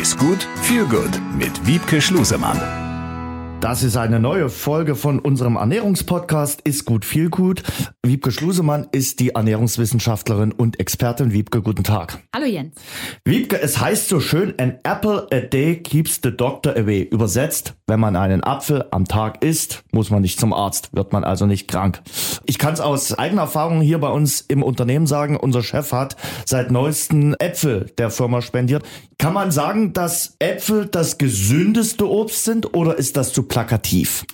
Ist gut, viel gut mit Wiebke Schlusemann. Das ist eine neue Folge von unserem Ernährungspodcast Ist gut, viel gut. Wiebke Schlusemann ist die Ernährungswissenschaftlerin und Expertin. Wiebke, guten Tag. Hallo Jens. Wiebke, es heißt so schön, an apple a day keeps the doctor away. Übersetzt, wenn man einen Apfel am Tag isst, muss man nicht zum Arzt, wird man also nicht krank. Ich kann es aus eigener Erfahrung hier bei uns im Unternehmen sagen, unser Chef hat seit neuesten Äpfel der Firma spendiert. Kann man sagen, dass Äpfel das gesündeste Obst sind oder ist das zu plakativ?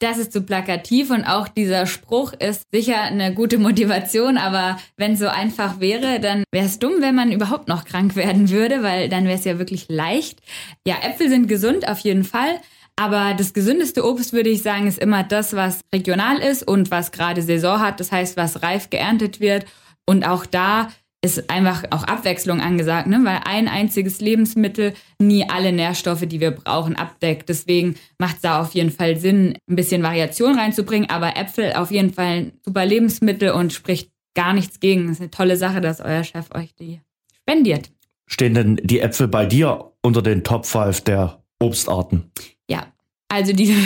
Das ist zu plakativ und auch dieser Spruch ist sicher eine gute Motivation, aber wenn es so einfach wäre, dann wäre es dumm, wenn man überhaupt noch krank werden würde, weil dann wäre es ja wirklich leicht. Ja, Äpfel sind gesund auf jeden Fall. Aber das gesündeste Obst, würde ich sagen, ist immer das, was regional ist und was gerade Saison hat. Das heißt, was reif geerntet wird. Und auch da ist einfach auch Abwechslung angesagt, ne? weil ein einziges Lebensmittel nie alle Nährstoffe, die wir brauchen, abdeckt. Deswegen macht es da auf jeden Fall Sinn, ein bisschen Variation reinzubringen. Aber Äpfel auf jeden Fall ein super Lebensmittel und spricht gar nichts gegen. Das ist eine tolle Sache, dass euer Chef euch die spendiert. Stehen denn die Äpfel bei dir unter den Top 5 der Obstarten? Ja, also die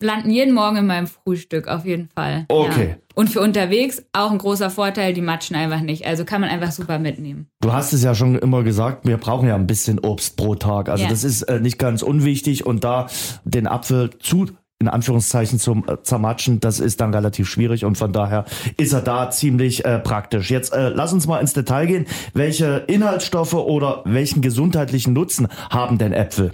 landen jeden Morgen in meinem Frühstück auf jeden Fall. Okay. Ja. Und für unterwegs auch ein großer Vorteil, die matschen einfach nicht. Also kann man einfach super mitnehmen. Du hast es ja schon immer gesagt, wir brauchen ja ein bisschen Obst pro Tag. Also Ja. das ist äh, nicht ganz unwichtig und da den Apfel zu in Anführungszeichen zum äh, zermatschen, das ist dann relativ schwierig und von daher ist er da ziemlich äh, praktisch. Jetzt äh, lass uns mal ins Detail gehen. Welche Inhaltsstoffe oder welchen gesundheitlichen Nutzen haben denn Äpfel?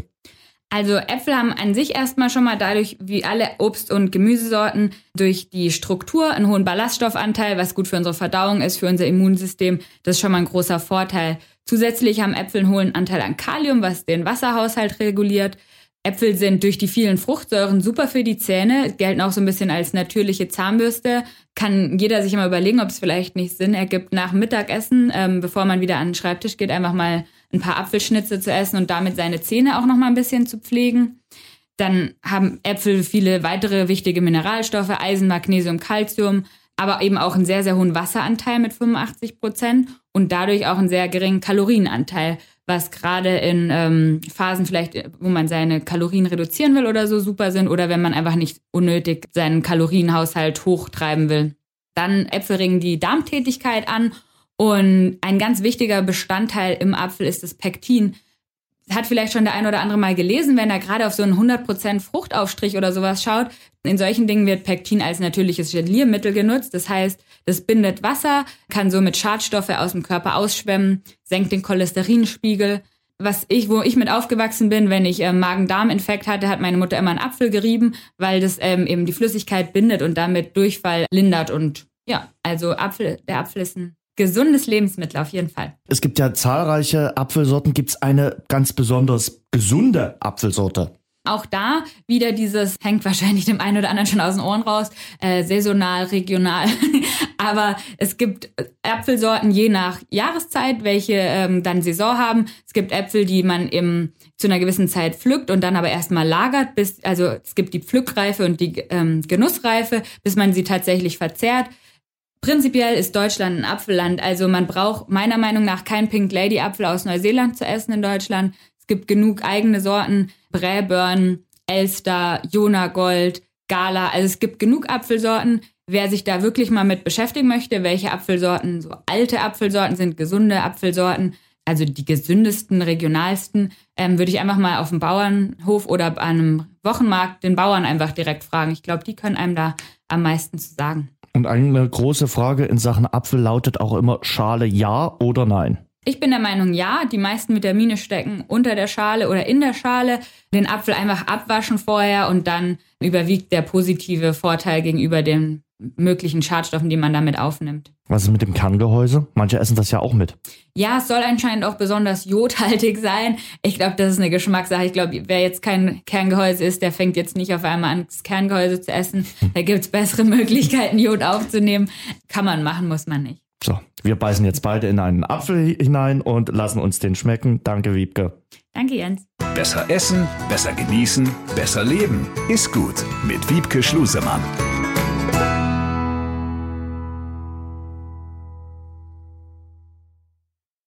Also Äpfel haben an sich erstmal schon mal dadurch, wie alle Obst- und Gemüsesorten, durch die Struktur einen hohen Ballaststoffanteil, was gut für unsere Verdauung ist, für unser Immunsystem. Das ist schon mal ein großer Vorteil. Zusätzlich haben Äpfel einen hohen Anteil an Kalium, was den Wasserhaushalt reguliert. Äpfel sind durch die vielen Fruchtsäuren super für die Zähne, gelten auch so ein bisschen als natürliche Zahnbürste. Kann jeder sich immer überlegen, ob es vielleicht nicht Sinn ergibt, nach Mittagessen, ähm, bevor man wieder an den Schreibtisch geht, einfach mal ein paar Apfelschnitze zu essen und damit seine Zähne auch noch mal ein bisschen zu pflegen. Dann haben Äpfel viele weitere wichtige Mineralstoffe, Eisen, Magnesium, Calcium, aber eben auch einen sehr, sehr hohen Wasseranteil mit 85 Prozent und dadurch auch einen sehr geringen Kalorienanteil, was gerade in ähm, Phasen vielleicht, wo man seine Kalorien reduzieren will oder so, super sind oder wenn man einfach nicht unnötig seinen Kalorienhaushalt hochtreiben will. Dann Äpfel regen die Darmtätigkeit an und ein ganz wichtiger Bestandteil im Apfel ist das Pektin. Hat vielleicht schon der ein oder andere mal gelesen, wenn er gerade auf so einen 100% Fruchtaufstrich oder sowas schaut. In solchen Dingen wird Pektin als natürliches Geliermittel genutzt. Das heißt, das bindet Wasser, kann somit Schadstoffe aus dem Körper ausschwemmen, senkt den Cholesterinspiegel. Was ich, wo ich mit aufgewachsen bin, wenn ich äh, Magen-Darm-Infekt hatte, hat meine Mutter immer einen Apfel gerieben, weil das ähm, eben die Flüssigkeit bindet und damit Durchfall lindert. Und ja, also Apfel, der Apfel ist ein gesundes Lebensmittel auf jeden Fall. Es gibt ja zahlreiche Apfelsorten. Gibt es eine ganz besonders gesunde Apfelsorte? Auch da wieder dieses, hängt wahrscheinlich dem einen oder anderen schon aus den Ohren raus, äh, saisonal, regional. Aber es gibt Apfelsorten je nach Jahreszeit, welche ähm, dann Saison haben. Es gibt Äpfel, die man im, zu einer gewissen Zeit pflückt und dann aber erstmal lagert, bis, also es gibt die Pflückreife und die ähm, Genussreife, bis man sie tatsächlich verzehrt. Prinzipiell ist Deutschland ein Apfelland, also man braucht meiner Meinung nach keinen Pink Lady Apfel aus Neuseeland zu essen in Deutschland. Es gibt genug eigene Sorten, Braeburn, Elster, Jona Gold, Gala, also es gibt genug Apfelsorten. Wer sich da wirklich mal mit beschäftigen möchte, welche Apfelsorten so alte Apfelsorten sind, gesunde Apfelsorten, also die gesündesten, regionalsten, ähm, würde ich einfach mal auf dem Bauernhof oder an einem Wochenmarkt den Bauern einfach direkt fragen. Ich glaube, die können einem da am meisten zu sagen. Und eine große Frage in Sachen Apfel lautet auch immer Schale ja oder nein. Ich bin der Meinung, ja, die meisten Vitamine stecken unter der Schale oder in der Schale. Den Apfel einfach abwaschen vorher und dann überwiegt der positive Vorteil gegenüber den möglichen Schadstoffen, die man damit aufnimmt. Was ist mit dem Kerngehäuse? Manche essen das ja auch mit. Ja, es soll anscheinend auch besonders jodhaltig sein. Ich glaube, das ist eine Geschmackssache. Ich glaube, wer jetzt kein Kerngehäuse ist, der fängt jetzt nicht auf einmal an, das Kerngehäuse zu essen. Da gibt's bessere Möglichkeiten, Jod aufzunehmen. Kann man machen, muss man nicht. So, wir beißen jetzt beide in einen Apfel hinein und lassen uns den schmecken. Danke, Wiebke. Danke, Jens. Besser essen, besser genießen, besser leben. Ist gut mit Wiebke Schlusemann.